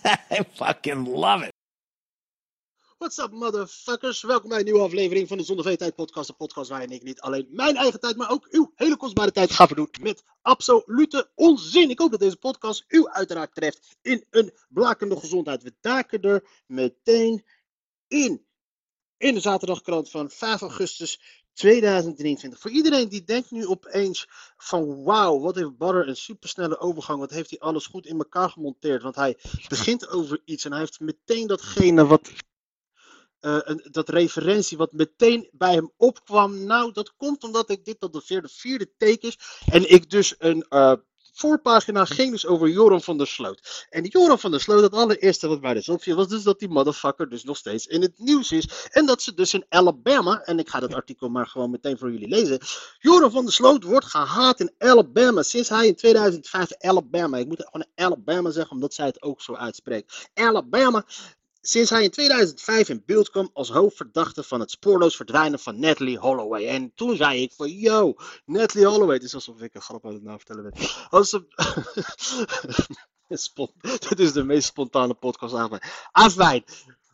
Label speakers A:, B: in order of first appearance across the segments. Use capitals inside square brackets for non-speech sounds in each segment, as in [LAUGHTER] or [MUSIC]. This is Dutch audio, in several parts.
A: [LAUGHS] I fucking love it.
B: What's up, motherfuckers? Welkom bij een nieuwe aflevering van de Zonder V-tijd podcast. Een podcast waarin ik niet alleen mijn eigen tijd, maar ook uw hele kostbare tijd ga verdoen met absolute onzin. Ik hoop dat deze podcast u uiteraard treft in een blakende gezondheid. We taken er meteen in. In de zaterdagkrant van 5 augustus 2023. Voor iedereen die denkt nu opeens van wauw, wat heeft Barre een supersnelle overgang. Wat heeft hij alles goed in elkaar gemonteerd. Want hij begint over iets en hij heeft meteen datgene wat eh, een, dat referentie wat meteen bij hem opkwam. Nou, dat komt omdat ik dit al de vierde, vierde is. En ik dus een eh, voorpagina ging dus over Joram van der Sloot. En Joram van der Sloot, het allereerste wat mij dus opviel, was dus dat die motherfucker dus nog steeds in het nieuws is. En dat ze dus in Alabama, en ik ga dat artikel maar gewoon meteen voor jullie lezen. Joram van der Sloot wordt gehaat in Alabama. Sinds hij in 2005 Alabama, ik moet gewoon Alabama zeggen, omdat zij het ook zo uitspreekt. Alabama Sinds hij in 2005 in beeld kwam als hoofdverdachte van het spoorloos verdwijnen van Natalie Holloway. En toen zei ik van, yo, Natalie Holloway. Het is alsof ik een grap aan het nou vertellen ben. Als ze... [LAUGHS] Spon- Dit is de meest spontane podcast aan.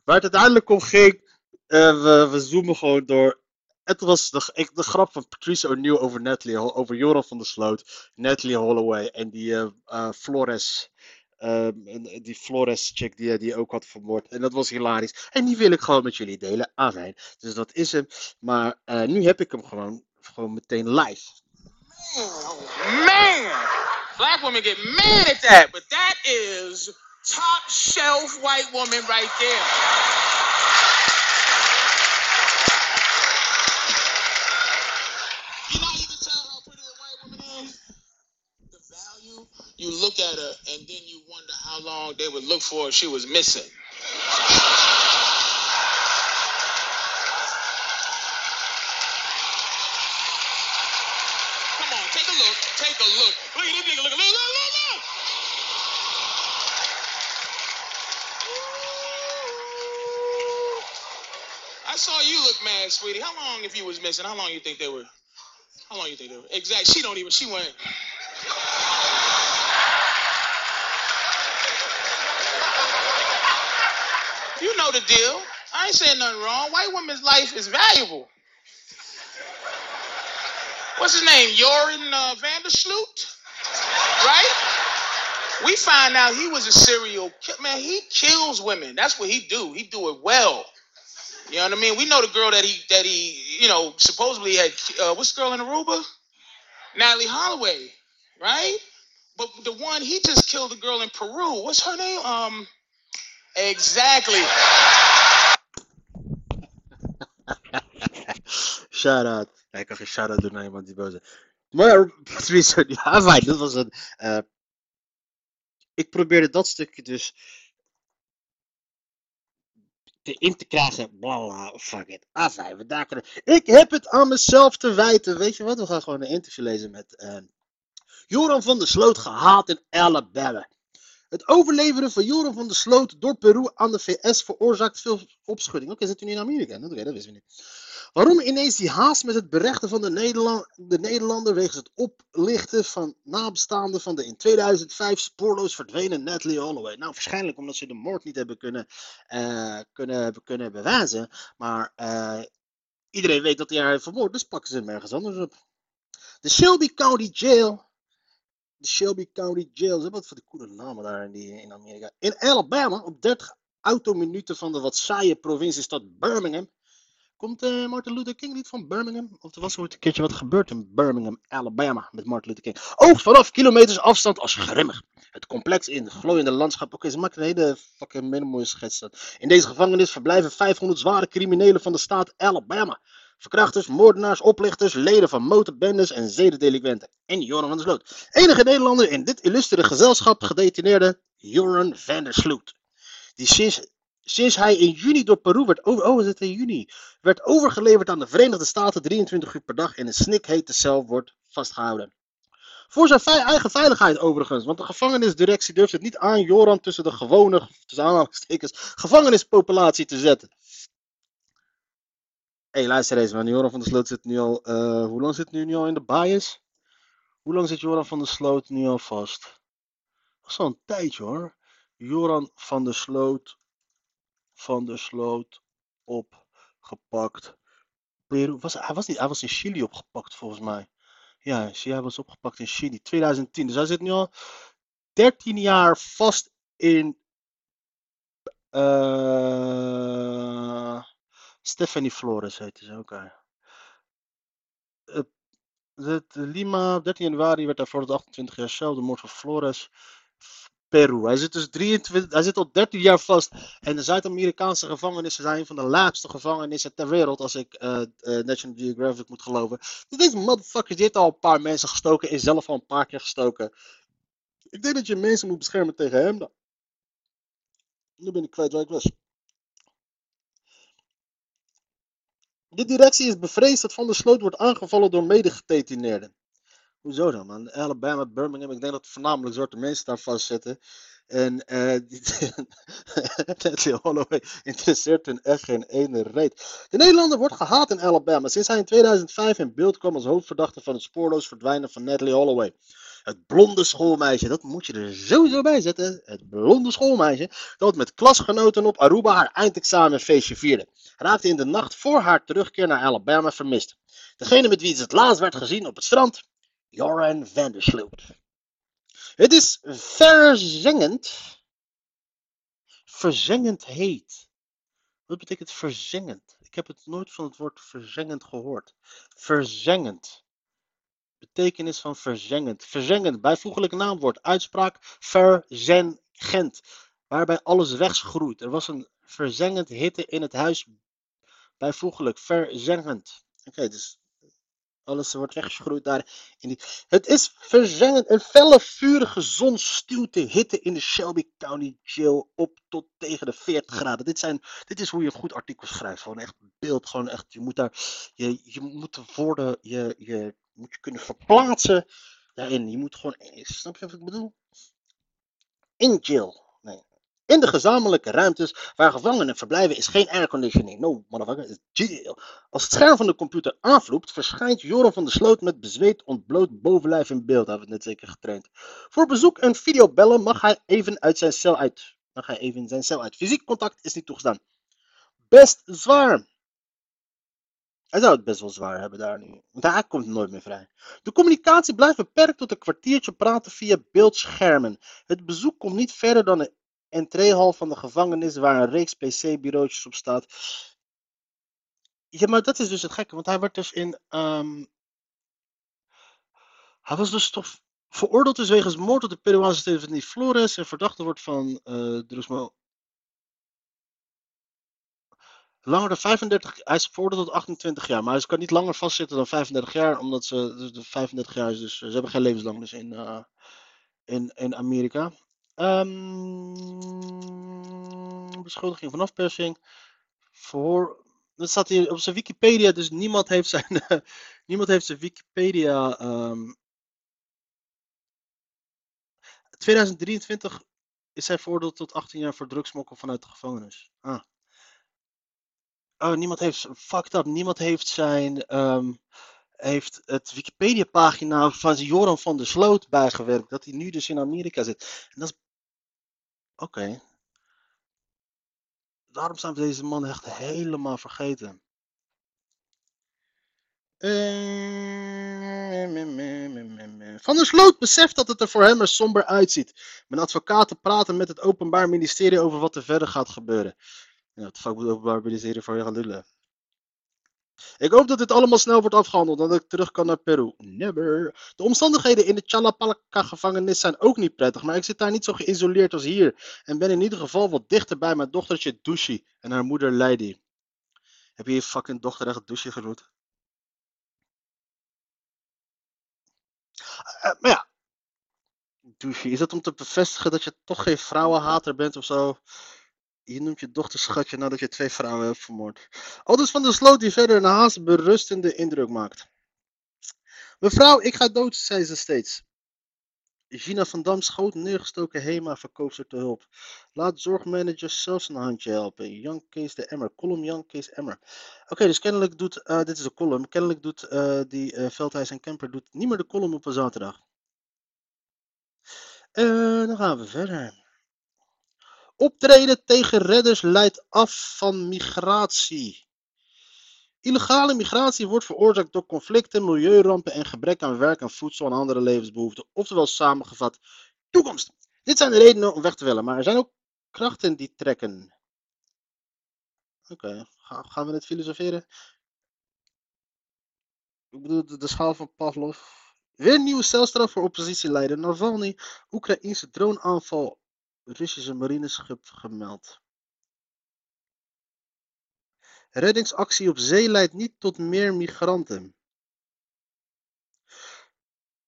B: Waar het uiteindelijk om ging, eh, we, we zoomen gewoon door. Het was de, ik, de grap van Patricia O'Neill over Natalie, over Joran van der Sloot, Natalie Holloway en die eh, eh, Flores. En die Flores chick die, die ook had vermoord. En dat was hilarisch. En die wil ik gewoon met jullie delen. Afijn. Dus dat is hem. Maar eh, nu heb ik hem gewoon, gewoon meteen live.
C: Man, black women get mad at that, but that is top shelf white woman right there. You look at her and then you wonder how long they would look for if she was missing. Come on, take a look. Take a look. Look at this nigga. Look, look, look, look, look. I saw you look mad, sweetie. How long if you was missing? How long you think they were? How long you think they were? Exact. She don't even. She went. You know the deal. I ain't saying nothing wrong. White woman's life is valuable. What's his name? Joran uh, Vandersloot? Right? We find out he was a serial killer. Man, he kills women. That's what he do. He do it well. You know what I mean? We know the girl that he that he you know supposedly had. Uh, what's the girl in Aruba? Natalie Holloway, right? But the one he just killed a girl in Peru. What's her name? Um, exactly. [LAUGHS]
B: Shout out. Ja, ik kan geen shout out doen naar iemand die boos is. Maar Patricia, [LAUGHS] ja, fijn. Dat was een. eh, ik probeerde dat stukje dus. in te krijgen. Bla bla, fuck it. Afijn, we er. Ik heb het aan mezelf te wijten. Weet je wat? We gaan gewoon een interview lezen met. eh, Joran van der Sloot gehaat in Alabama. Het overleveren van Joran van der Sloot door Peru aan de VS veroorzaakt veel opschudding. Oké, zit u nu in Amerika? Oké, dat wisten we niet. Waarom ineens die haast met het berechten van de, Nederland, de Nederlander wegens het oplichten van nabestaanden van de in 2005 spoorloos verdwenen Natalie Holloway? Nou, waarschijnlijk omdat ze de moord niet hebben kunnen, eh, kunnen, kunnen bewijzen. Maar eh, iedereen weet dat hij haar heeft vermoord, dus pakken ze hem ergens anders op. De Shelby County Jail. De Shelby County Jail. Hebben wat voor de coole namen daar in, Amerika. In Alabama, op 30 autominuten van de wat saaie provinciestad Birmingham. Komt eh, Martin Luther King niet van Birmingham? Of er was ooit een keertje wat gebeurd in Birmingham, Alabama, met Martin Luther King. Oog vanaf kilometers afstand als grimmig. Het complex in glooiende landschap. Oké, ze maken een hele fucking mooie schets. In deze gevangenis verblijven 500 zware criminelen van de staat Alabama. Verkrachters, moordenaars, oplichters, leden van motorbendes en zedendelinquenten. En Joran van der Sloot. Enige Nederlander in dit illustere gezelschap gedetineerde Joran van der Sloot. Die sinds, sinds hij in juni door Peru werd over, oh, is het in juni, werd overgeleverd aan de Verenigde Staten 23 uur per dag in een snikhete cel wordt vastgehouden. Voor zijn eigen veiligheid overigens, want de gevangenisdirectie durft het niet aan Joran tussen de gewone, tussen gevangenispopulatie te zetten. Hey, luister eens man, Joran van der Sloot zit nu al, eh, hoe lang zit hij nu al in de bias? Hoe lang zit Joran van der Sloot nu al vast? Dat is al een tijdje hoor. Joran van der Sloot, van der Sloot, opgepakt. Peru, was, hij, was niet, hij was in Chili opgepakt volgens mij. Ja, hij was opgepakt in Chili, 2010. Dus hij zit nu al 13 jaar vast in. eh Stephanie Flores heette ze, oké. Eh, het- Lima, 13 januari werd hij voor het 28 jaar cel, de moord van Flores. Peru. Hij zit dus 23, hij zit al 13 jaar vast. En de Zuid-Amerikaanse gevangenissen zijn een van de laagste gevangenissen ter wereld, als ik eh, eh, National Geographic moet geloven. Dus deze motherfucker die heeft al een paar mensen gestoken, is zelf al een paar keer gestoken. Ik denk dat je mensen moet beschermen tegen hem. dan. Nu ben ik kwijt waar ik was. De directie is bevreesd dat Van der Sloot wordt aangevallen door medegedetineerden. Hoezo dan, man? Alabama, Birmingham, ik denk dat voornamelijk zwarte mensen daar vastzitten. En Natalie [LAUGHS] Holloway interesseert hun echt geen ene reet. De Nederlander wordt gehaat in Alabama sinds hij in 2005 in beeld kwam als hoofdverdachte van het spoorloos verdwijnen van Natalie Holloway. Het blonde schoolmeisje, dat moet je er sowieso bij zetten. Het blonde schoolmeisje dat met klasgenoten op Aruba haar eindexamenfeestje vierde. Raakte in de nacht voor haar terugkeer naar Alabama vermist. Degene met wie ze het laatst werd gezien op het strand, Joran Vandersloot. Het is verzengend. Verzengend heet. Wat betekent verzengend? Ik heb het nooit van het woord verzengend gehoord. Verzengend. Betekenis van verzengend. Verzengend, bijvoeglijk naamwoord. Uitspraak verzengend. Waarbij alles weggroeit. Er was een verzengend hitte in het huis. Bijvoeglijk verzengend. Oké, dus alles wordt weggeschroeid daar. In die... Het is verzengend. Een felle, vurige zon stuwt de hitte in de Shelby County Jail op tot tegen de 40 graden. Dit, zijn, dit is hoe je een goed artikel schrijft. Gewoon echt beeld. Gewoon echt, je moet daar, je, je moet de woorden, je, je moet je kunnen verplaatsen daarin. Je moet gewoon, snap je wat ik bedoel? In jail. Nee. In de gezamenlijke ruimtes waar gevangenen verblijven is geen airconditioning. No, motherfucker, jail. Als het scherm van de computer aanvloept, verschijnt Joran van der Sloot met bezweet ontbloot bovenlijf in beeld. Hebben we net zeker getraind. Voor bezoek en videobellen mag hij even uit zijn cel uit. Mag hij even zijn cel uit. Fysiek contact is niet toegestaan. Best zwaar. Hij zou het best wel zwaar hebben daar nu. Want hij komt nooit meer vrij. De communicatie blijft beperkt tot een kwartiertje praten via beeldschermen. Het bezoek komt niet verder dan de entreehal van de gevangenis waar een reeks pc-bureautjes op staat. Ja, maar dat is dus het gekke, want hij werd dus in. ehm, hij was dus toch veroordeeld dus wegens moord op de Peruaanse Stephanie Flores en verdachte wordt van eh drugsmo. Langer dan 35, hij is veroordeeld tot 28 jaar, maar hij kan niet langer vastzitten dan 35 jaar, omdat ze, dus de 35 jaar is, dus ze hebben geen levenslang dus in, eh, in, in Amerika. Ehm, beschuldiging van afpersing. Voor, dat staat hier op zijn Wikipedia, dus niemand heeft zijn, [LAUGHS] niemand heeft zijn Wikipedia. ehm 2023 is hij veroordeeld tot 18 jaar voor drugsmokkel vanuit de gevangenis. Ah. Oh, niemand heeft, fucked up, niemand heeft zijn, ehm, heeft het Wikipedia-pagina van Joran van der Sloot bijgewerkt, dat hij nu dus in Amerika zit. En dat is, oké. Daarom zijn we deze man echt helemaal vergeten. Van der Sloot beseft dat het er voor hem er somber uitziet. Mijn advocaten praten met het Openbaar Ministerie over wat er verder gaat gebeuren. Wat de fuck moet Openbaar Ministerie voor je gaan lullen? Ik hoop dat dit allemaal snel wordt afgehandeld en dat ik terug kan naar Peru. Never. De omstandigheden in de Chalapaca-gevangenis zijn ook niet prettig, maar ik zit daar niet zo geïsoleerd als hier. En ben in ieder geval wat dichter bij mijn dochtertje Dushi en haar moeder Lady. Heb je je fucking dochter echt Dushi genoemd? Eh, maar ja. Dushi, is dat om te bevestigen dat je toch geen vrouwenhater bent of zo? Je noemt je dochter schatje nadat je twee vrouwen hebt vermoord. Aldus van der Sloot die verder een haast berustende indruk maakt. Mevrouw, ik ga dood, zei ze steeds. Gina van Dam schoot neergestoken Hema verkoopster te hulp. Laat zorgmanagers zelfs een handje helpen. Jan Kees de Emmer. Column Jan Kees Emmer. Oké, dus kennelijk doet, eh, dit is een column, kennelijk doet eh, die eh Veldhuis en Kemper doet niet meer de column op een zaterdag. Dan gaan we verder. Optreden tegen redders leidt af van migratie. Illegale migratie wordt veroorzaakt door conflicten, milieurampen en gebrek aan werk en voedsel en andere levensbehoeften. Oftewel samengevat, toekomst. Dit zijn de redenen om weg te willen, maar er zijn ook krachten die trekken. Oké, ga- gaan we het filosoferen? Ik bedoel, de, de schaal van Pavlov. Weer nieuwe celstraf voor oppositieleider Navalny. Oekraïnse droneaanval. Russische marineschip gemeld. Reddingsactie op zee leidt niet tot meer migranten.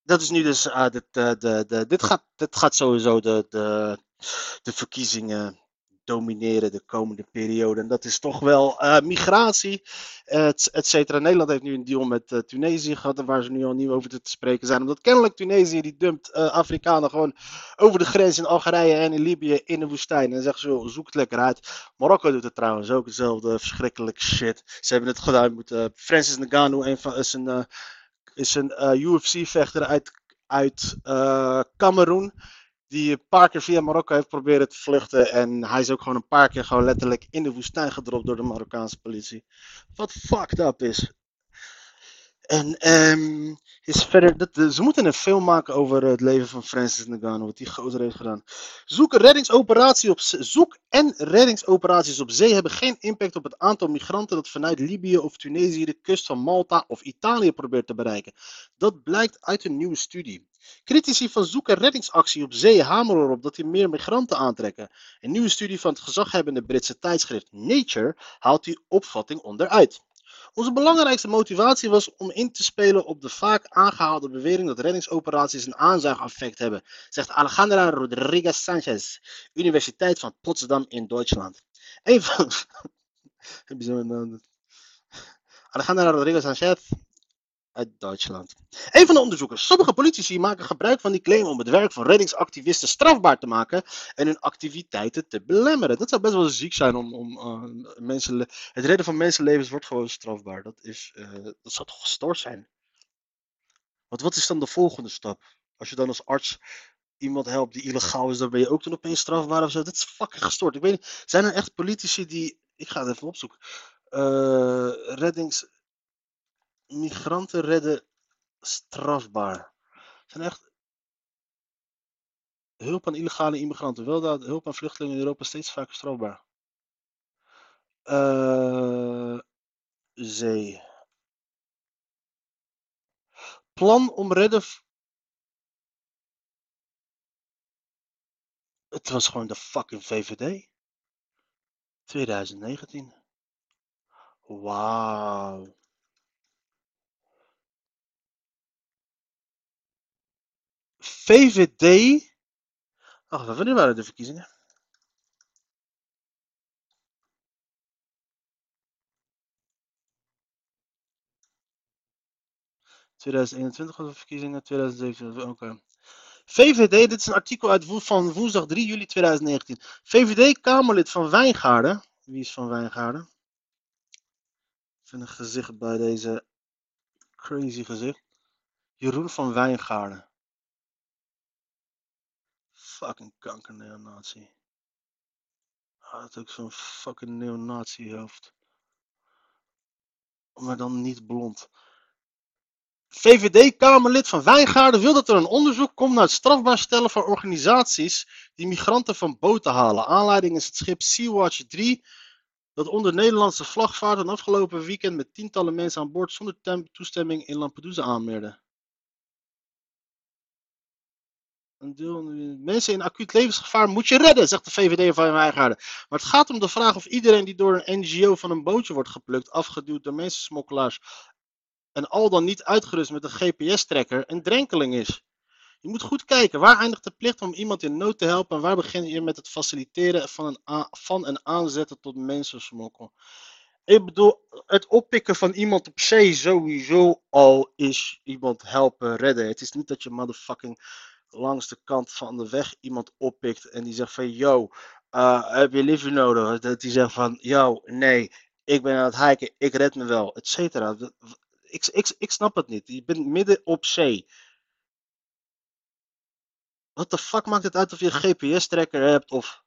B: Dat is nu dus. ah, dit, eh, de, de, dit, gaat, gaat sowieso de, de, de verkiezingen domineren de komende periode. En dat is toch wel eh, migratie, et, et cetera. Nederland heeft nu een deal met eh, Tunesië gehad, waar ze nu al niet over te spreken zijn. Omdat kennelijk Tunesië die dumpt eh, Afrikanen gewoon over de grens in Algerije en in Libië in de woestijn. En zeggen ze, joh, zoek het lekker uit. Marokko doet het trouwens ook hetzelfde verschrikkelijk shit. Ze hebben het gedaan met Francis Ngannou, van, is een, is een UFC-vechter uit, uit Cameroen. Die een paar keer via Marokko heeft proberen te vluchten. En hij is ook gewoon een paar keer gewoon letterlijk in de woestijn gedropt door de Marokkaanse politie. Wat fucked up is. En ehm, is verder, dat, ze moeten een film maken over het leven van Francis Ngannou, wat die gozer heeft gedaan. Zoek, reddingsoperatie op, zoek en reddingsoperaties op zee hebben geen impact op het aantal migranten dat vanuit Libië of Tunesië de kust van Malta of Italië probeert te bereiken. Dat blijkt uit een nieuwe studie. Critici van zoek- en reddingsactie op zee hameren erop dat die meer migranten aantrekken. Een nieuwe studie van het gezaghebbende Britse tijdschrift Nature haalt die opvatting onderuit. Onze belangrijkste motivatie was om in te spelen op de vaak aangehaalde bewering dat reddingsoperaties een aanzuigeffect hebben, zegt Alejandra Rodriguez Sanchez, Universiteit van Potsdam in Duitsland. Een van. [LAUGHS] Alejandra Rodriguez Sanchez uit Duitsland. Een van de onderzoekers. Sommige politici maken gebruik van die claim om het werk van reddingsactivisten strafbaar te maken en hun activiteiten te belemmeren. Dat zou best wel ziek zijn om, om eh, mensen, het redden van mensenlevens wordt gewoon strafbaar. Dat, is, eh, dat zou toch gestoord zijn? Want wat is dan de volgende stap? Als je dan als arts iemand helpt die illegaal is, dan ben je ook dan opeens strafbaar of zo. Dat is fucking gestoord. Ik weet niet, zijn er echt politici die, ik ga het even opzoeken, Eh reddings, migranten redden strafbaar. Zijn echt hulp aan illegale immigranten, wel dat hulp aan vluchtelingen in Europa steeds vaker strafbaar. Eh, zee. Plan om redden. Het was gewoon de fucking VVD. 2019. Wauw. VVD. Even, wanneer waren de verkiezingen? ...2021 was de verkiezingen, 2027, oké. VVD, dit is een artikel uit van woensdag 3 juli 2019. VVD-Kamerlid van Wijngaarden. Wie is van Wijngaarden? Even een gezicht bij deze crazy gezicht. Jeroen van Wijngaarden. Fucking kanker neonazi. Hij had ook zo'n fucking neonazi hoofd. Maar dan niet blond. VVD-Kamerlid van Wijngaarden wil dat er een onderzoek komt naar het strafbaar stellen van organisaties die migranten van boten halen. Aanleiding is het schip Sea-Watch 3, dat onder Nederlandse vlag vaart en afgelopen weekend met tientallen mensen aan boord zonder tem- toestemming in Lampedusa aanmeerde. Mensen in acuut levensgevaar moet je redden, zegt de VVD van Wijngaarden. Maar het gaat om de vraag of iedereen die door een NGO van een bootje wordt geplukt, afgeduwd door mensensmokkelaars en al dan niet uitgerust met een GPS-trekker, een drenkeling is. Je moet goed kijken, waar eindigt de plicht om iemand in nood te helpen en waar begin je met het faciliteren van, een van en aanzetten tot mensensmokkel? Ik bedoel, het oppikken van iemand op zee sowieso al is iemand helpen redden. Het is niet dat je motherfucking langs de kant van de weg iemand oppikt en die zegt van yo, eh, heb je liefde nodig? Dat die zegt van yo, nee, ik ben aan het hiken, ik red me wel, et cetera. Ik, ik, ik snap het niet. Je bent midden op zee. Wat de fuck maakt het uit of je een GPS-tracker hebt of...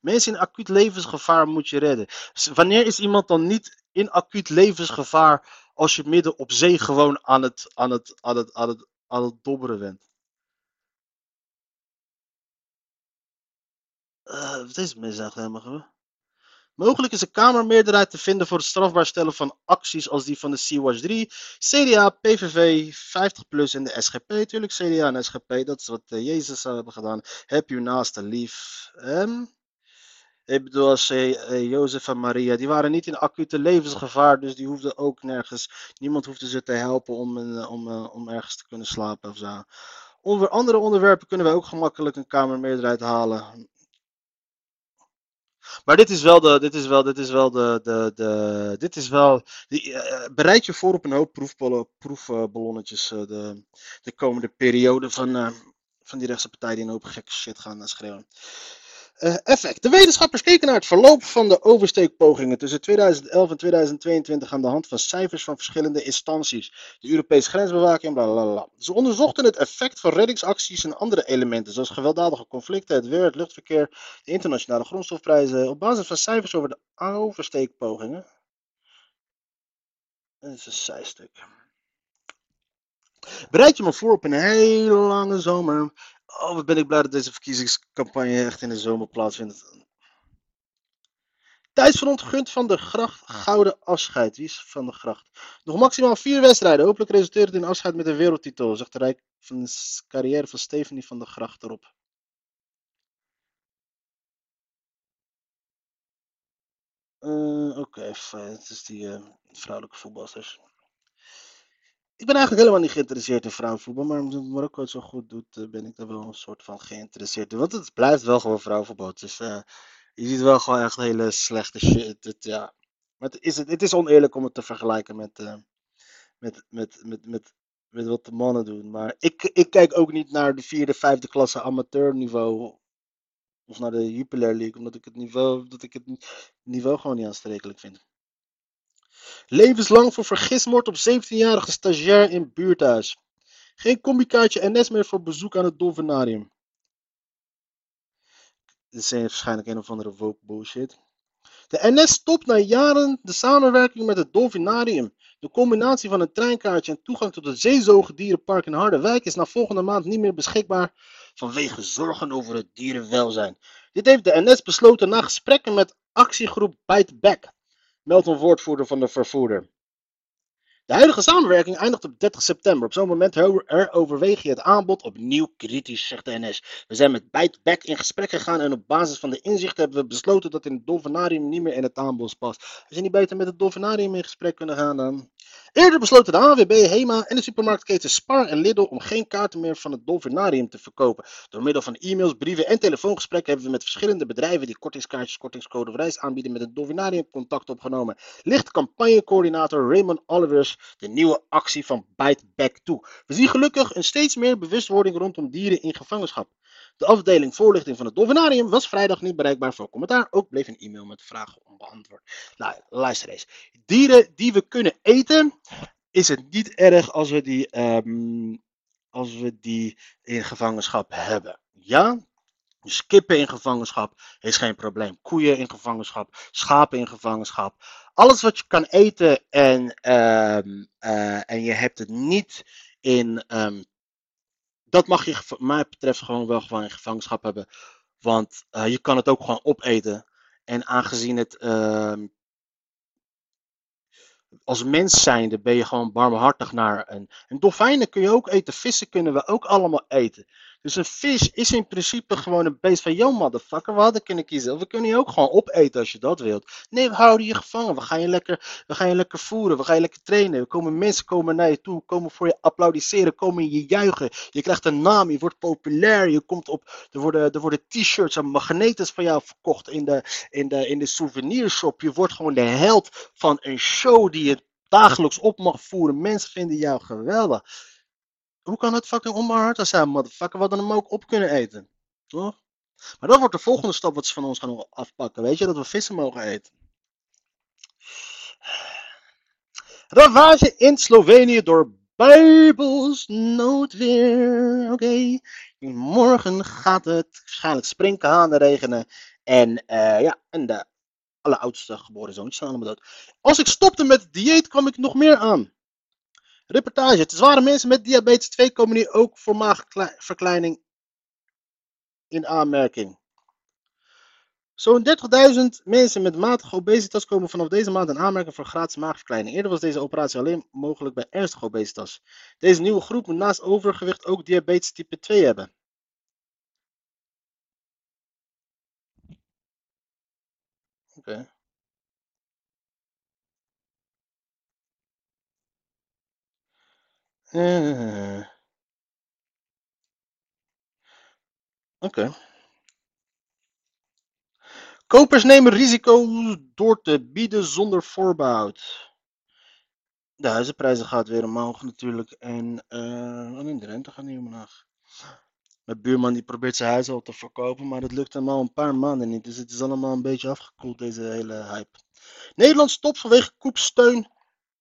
B: Mensen in acuut levensgevaar moet je redden. Wanneer is iemand dan niet in acuut levensgevaar als je midden op zee gewoon aan het, aan het, aan het, aan het, aan het dobberen bent? Eh, wat is eigenlijk helemaal? Mogelijk is een Kamermeerderheid te vinden voor het strafbaar stellen van acties als die van de Sea-Watch 3, CDA, PVV, 50PLUS en de SGP. Tuurlijk, CDA en SGP, dat is wat eh, Jezus zou hebben gedaan. Heb je naaste lief. Ehm, ik bedoel, als eh, Jozef en Maria, die waren niet in acute levensgevaar, dus die hoefden ook nergens. Niemand hoefde ze te helpen om, om, om ergens te kunnen slapen of zo. Onder andere onderwerpen kunnen we ook gemakkelijk een Kamermeerderheid halen. Maar dit is wel de, dit is wel, dit is wel de, de, de dit is wel, die, eh, bereid je voor op een hoop proefballen- proefballonnetjes eh, de, de komende periode van, eh, van die rechtse partij die een hoop gekke shit gaan schreeuwen. Eh, effect. De wetenschappers keken naar het verloop van de oversteekpogingen tussen 2011 en 2022 aan de hand van cijfers van verschillende instanties. De Europese grensbewaking, bla bla bla. Ze onderzochten het effect van reddingsacties en andere elementen, zoals gewelddadige conflicten, het weer, het luchtverkeer, de internationale grondstofprijzen, op basis van cijfers over de oversteekpogingen. Dat is een zijstuk. Bereid je me voor op een hele lange zomer. Oh, wat ben ik blij dat deze verkiezingscampagne echt in de zomer plaatsvindt. Tijdsfront gunt van de Gracht gouden afscheid. Wie is van de Gracht? Nog maximaal vier wedstrijden. Hopelijk resulteert het in afscheid met een wereldtitel. Zegt de rijk van de carrière van Stephanie van de Gracht erop. Eh, Oké, fijn. Het is die eh, vrouwelijke voetballers. Ik ben eigenlijk helemaal niet geïnteresseerd in vrouwenvoetbal, maar omdat Marokko het zo goed doet, eh, ben ik er wel een soort van geïnteresseerd in. Want het blijft wel gewoon vrouwenvoetbal. Dus je ziet wel gewoon echt hele slechte shit. Het, ja. Maar is, het is oneerlijk om het te vergelijken met, eh, met, met, met, met, wat de mannen doen. Maar ik, ik kijk ook niet naar de vierde, vijfde klasse amateurniveau. Of naar de Jupiler League, omdat ik het niveau, dat ik het niveau gewoon niet aanstekelijk vind. Levenslang voor vergismoord op 17-jarige stagiair in buurthuis. Geen combi-kaartje NS meer voor bezoek aan het Dolfinarium. Dit is waarschijnlijk een of andere woke bullshit. De NS stopt na jaren de samenwerking met het Dolfinarium. De combinatie van een treinkaartje en toegang tot het zeezoogdierenpark in Harderwijk is na volgende maand niet meer beschikbaar vanwege zorgen over het dierenwelzijn. Dit heeft de NS besloten na gesprekken met actiegroep Bite Back, meldt een woordvoerder van de vervoerder. De huidige samenwerking eindigt op 30 september. Op zo'n moment her- heroverweeg je het aanbod opnieuw kritisch, zegt de NS. We zijn met Byteback in gesprek gegaan en op basis van de inzichten hebben we besloten dat in het dolfinarium niet meer in het aanbod past. Als je niet beter met het dolfinarium in gesprek kunnen gaan dan... Eerder besloten de ANWB, HEMA en de supermarktketen Spar en Lidl om geen kaarten meer van het dolfinarium te verkopen. Door middel van e-mails, brieven en telefoongesprekken hebben we met verschillende bedrijven die kortingskaartjes, kortingscode of reis aanbieden met het dolfinarium contact opgenomen. Licht campagnecoördinator Raymond Olivers de nieuwe actie van Bite Back toe. We zien gelukkig een steeds meer bewustwording rondom dieren in gevangenschap. De afdeling voorlichting van het Dolfinarium was vrijdag niet bereikbaar voor commentaar. Ook bleef een e-mail met vragen onbeantwoord. Nou, luister eens. Dieren die we kunnen eten, is het niet erg als we die, ehm, als we die in gevangenschap hebben. Ja? Dus kippen in gevangenschap is geen probleem. Koeien in gevangenschap, schapen in gevangenschap. Alles wat je kan eten en, ehm, eh, en je hebt het niet in. ehm, dat mag je, mij betreft, gewoon wel gewoon in gevangenschap hebben. Want eh, je kan het ook gewoon opeten. En aangezien het. ehm, als mens zijnde ben je gewoon barmhartig naar een. En dolfijnen kun je ook eten. Vissen kunnen we ook allemaal eten. Dus een vis is in principe gewoon een beest van, yo motherfucker, we hadden kunnen kiezen. We kunnen je ook gewoon opeten als je dat wilt. Nee, we houden je gevangen. We gaan je lekker, we gaan je lekker voeren. We gaan je lekker trainen. Er komen mensen komen naar je toe, komen voor je applaudisseren, komen je juichen. Je krijgt een naam, je wordt populair. Je komt op, er worden, er worden t-shirts en magnetes van jou verkocht in de, in, de, in de souvenirshop. Je wordt gewoon de held van een show die je dagelijks op mag voeren. Mensen vinden jou geweldig. Hoe kan het fucking onbehartig zijn, motherfucker? We hadden hem ook op kunnen eten. Toch? Maar dat wordt de volgende stap wat ze van ons gaan afpakken. Weet je, dat we vissen mogen eten. Ravage in Slovenië door Bijbels noodweer. Oké. Morgen gaat het waarschijnlijk springkanen regenen. En uh, ja, en de alle oudste geboren zoontjes zijn allemaal dood. Als ik stopte met dieet, kwam ik nog meer aan. Reportage. Te zware mensen met diabetes 2 komen nu ook voor maagverkleining in aanmerking. Zo'n 30.000 mensen met matige obesitas komen vanaf deze maand in aanmerking voor gratis maagverkleining. Eerder was deze operatie alleen mogelijk bij ernstige obesitas. Deze nieuwe groep moet naast overgewicht ook diabetes type 2 hebben. Oké. Uh. Oké. Kopers nemen risico door te bieden zonder voorbehoud. De huizenprijzen gaan weer omhoog natuurlijk. En, uh, de rente gaat niet omlaag. Mijn buurman die probeert zijn huis al te verkopen, maar dat lukt hem al een paar maanden niet. Dus het is allemaal een beetje afgekoeld, deze hele hype. Nederland stopt vanwege koepsteun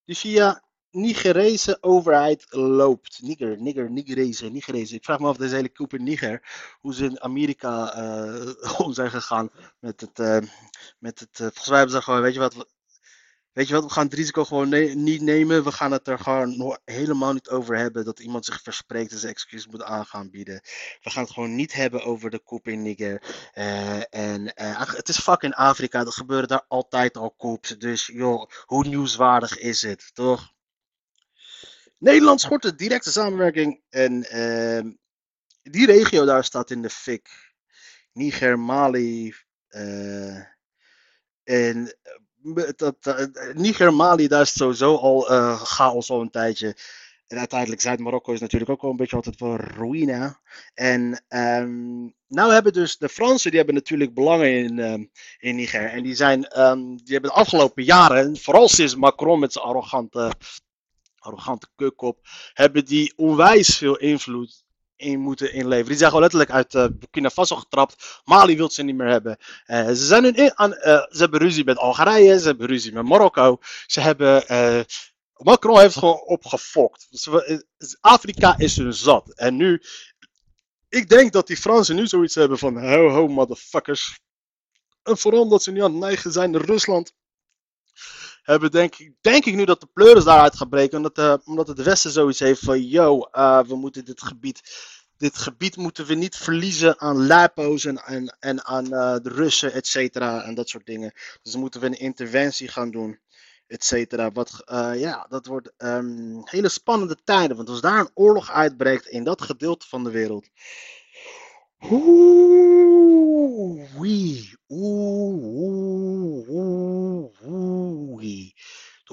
B: die via Nigerese overheid loopt. Niger, Niger, Nigerese, Nigerese. Ik vraag me af, deze hele in Niger, hoe ze in Amerika uh, [LAUGHS] om zijn gegaan met het, uh, met het uh, volgens mij hebben ze gewoon, weet je wat, weet je wat, we gaan het risico gewoon niet nemen. We gaan het er gewoon helemaal niet over hebben dat iemand zich verspreekt en zijn excuus moet aangaan bieden. We gaan het gewoon niet hebben over de koep in Niger. En uh, het is fucking Afrika, er gebeuren daar altijd al koeps. Dus joh, hoe nieuwswaardig is het, toch? Nederland schort de directe samenwerking en uh, die regio daar staat in de fik. Niger, Mali uh, en dat, uh, Niger, Mali, daar is sowieso al chaos al een tijdje. En uiteindelijk Zuid-Marokko is natuurlijk ook wel een beetje altijd voor ruïne. En um, nou hebben dus de Fransen, die hebben natuurlijk belangen in, in Niger. En die zijn, um, die hebben de afgelopen jaren, vooral sinds Macron met zijn arrogante arrogante kukkop, hebben die onwijs veel invloed in moeten inleveren. Die zijn gewoon letterlijk uit uh, Burkina Faso getrapt. Mali wil ze niet meer hebben. Uh, ze, zijn in, uh, ze hebben ruzie met Algerije, ze hebben ruzie met Marokko. Ze hebben. Macron heeft gewoon opgefokt. Afrika is hun zat. En nu. Ik denk dat die Fransen nu zoiets hebben van. Ho, ho, motherfuckers. En vooral omdat ze nu aan het neigen zijn naar Rusland hebben denk ik, denk ik nu dat de pleuris daaruit gaan breken. Omdat, de, omdat het Westen zoiets heeft van, yo, uh, we moeten dit gebied, dit gebied moeten we niet verliezen aan LAPO's en, en, en aan uh, de Russen, et cetera, en dat soort dingen. Dus dan moeten we een interventie gaan doen, et cetera. Wat, ja, dat wordt um, hele spannende tijden. Want als daar een oorlog uitbreekt in dat gedeelte van de wereld.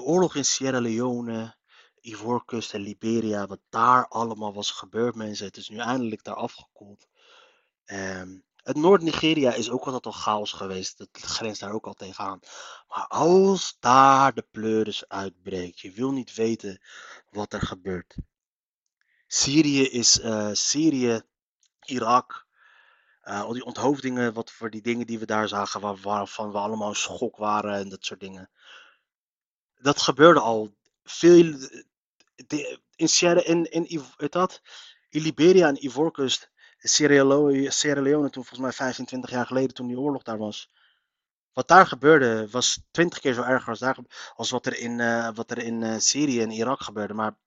B: Oorlog in Sierra Leone, Ivoorkust en Liberia, wat daar allemaal was gebeurd, mensen. Het is nu eindelijk daar afgekoeld. Um, het Noord-Nigeria is ook altijd al chaos geweest. Dat grenst daar ook al tegenaan. Maar als daar de pleuris uitbreekt, je wil niet weten wat er gebeurt. Syrië is uh, Syrië, Irak, uh, al die onthoofdingen, wat voor die dingen die we daar zagen, waar, waarvan we allemaal schok waren en dat soort dingen. Dat gebeurde al veel. In Sierra, in, in, dat, in Liberia en Ivoorkust, Sierra Leone, Sierra Leone, toen volgens mij 25 jaar geleden, toen die oorlog daar was. Wat daar gebeurde was 20 keer zo erg als, als wat er in, uh, wat er in uh, Syrië en Irak gebeurde. Maar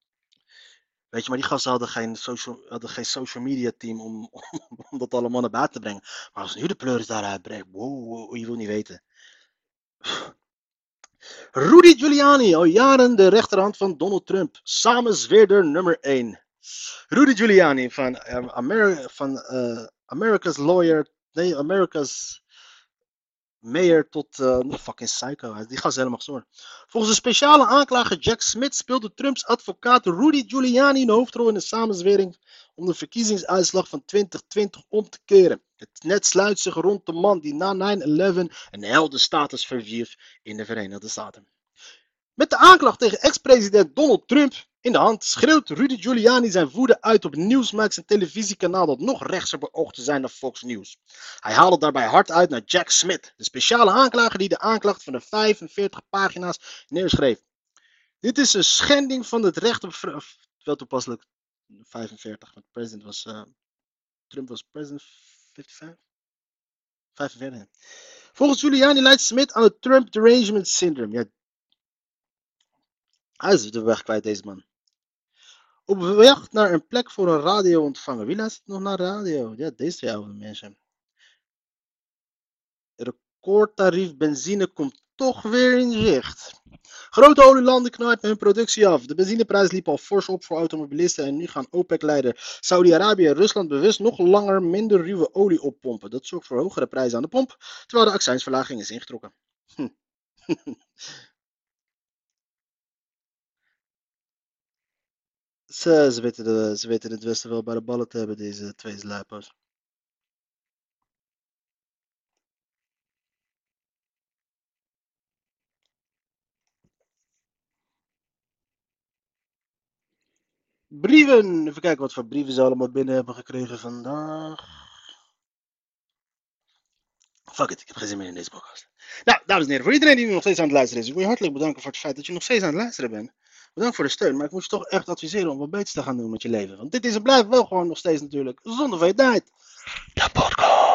B: Weet je, maar die gasten hadden geen social, hadden geen social media team om, [LAUGHS] om, dat allemaal naar buiten te brengen. Maar als nu de pleuris daaruit brengt, wow, wow, je wil niet weten. Rudy Giuliani, al jaren de rechterhand van Donald Trump. Samenzweerder nummer 1. Rudy Giuliani van, eh, van eh, America's Lawyer. Nee, America's Mayor tot eh, fucking psycho. Die gast is helemaal gestoord. Volgens een speciale aanklager Jack Smith speelde Trumps advocaat Rudy Giuliani een hoofdrol in de samenzwering om de verkiezingsuitslag van 2020 om te keren. Het net sluit zich rond de man die na 9-11 een heldenstatus verwierf in de Verenigde Staten. Met de aanklacht tegen ex-president Donald Trump in de hand schreeuwt Rudy Giuliani zijn woede uit op Newsmax, een televisiekanaal dat nog rechtser beoogt te zijn dan Fox News. Hij haalde daarbij hard uit naar Jack Smith, de speciale aanklager die de aanklacht van de 45 pagina's neerschreef. Dit is een schending van het recht op. Wel toepasselijk 45, want president was. eh, Trump was president 55? 45. Volgens Giuliani leidt Smith aan het Trump derangement syndrome. Ja, hij is de weg kwijt, deze man. Op weg naar een plek voor een radio-ontvanger. Wie luistert nog naar radio? Ja, deze twee oude mensen. Recordtarief benzine komt toch weer in zicht. Grote olielanden knijpen hun productie af. De benzineprijs liep al fors op voor automobilisten en nu gaan OPEC-leider Saudi-Arabië en Rusland bewust nog langer minder ruwe olie oppompen. Dat zorgt voor hogere prijzen aan de pomp, terwijl de accijnsverlaging is ingetrokken. Hm. [LAUGHS] Ze, weten de, ze weten het Westen wel bij de ballen te hebben, deze twee sluipers. Brieven. Even kijken wat voor brieven ze allemaal binnen hebben gekregen vandaag. Fuck it, ik heb geen zin meer in deze podcast. Nou, dames en heren, voor iedereen die nog steeds aan het luisteren is, ik wil je hartelijk bedanken voor het feit dat je nog steeds aan het luisteren bent. Bedankt voor de steun, maar ik moet je toch echt adviseren om wat beters te gaan doen met je leven. Want dit is en blijft wel gewoon nog steeds natuurlijk zonder tijd. De podcast.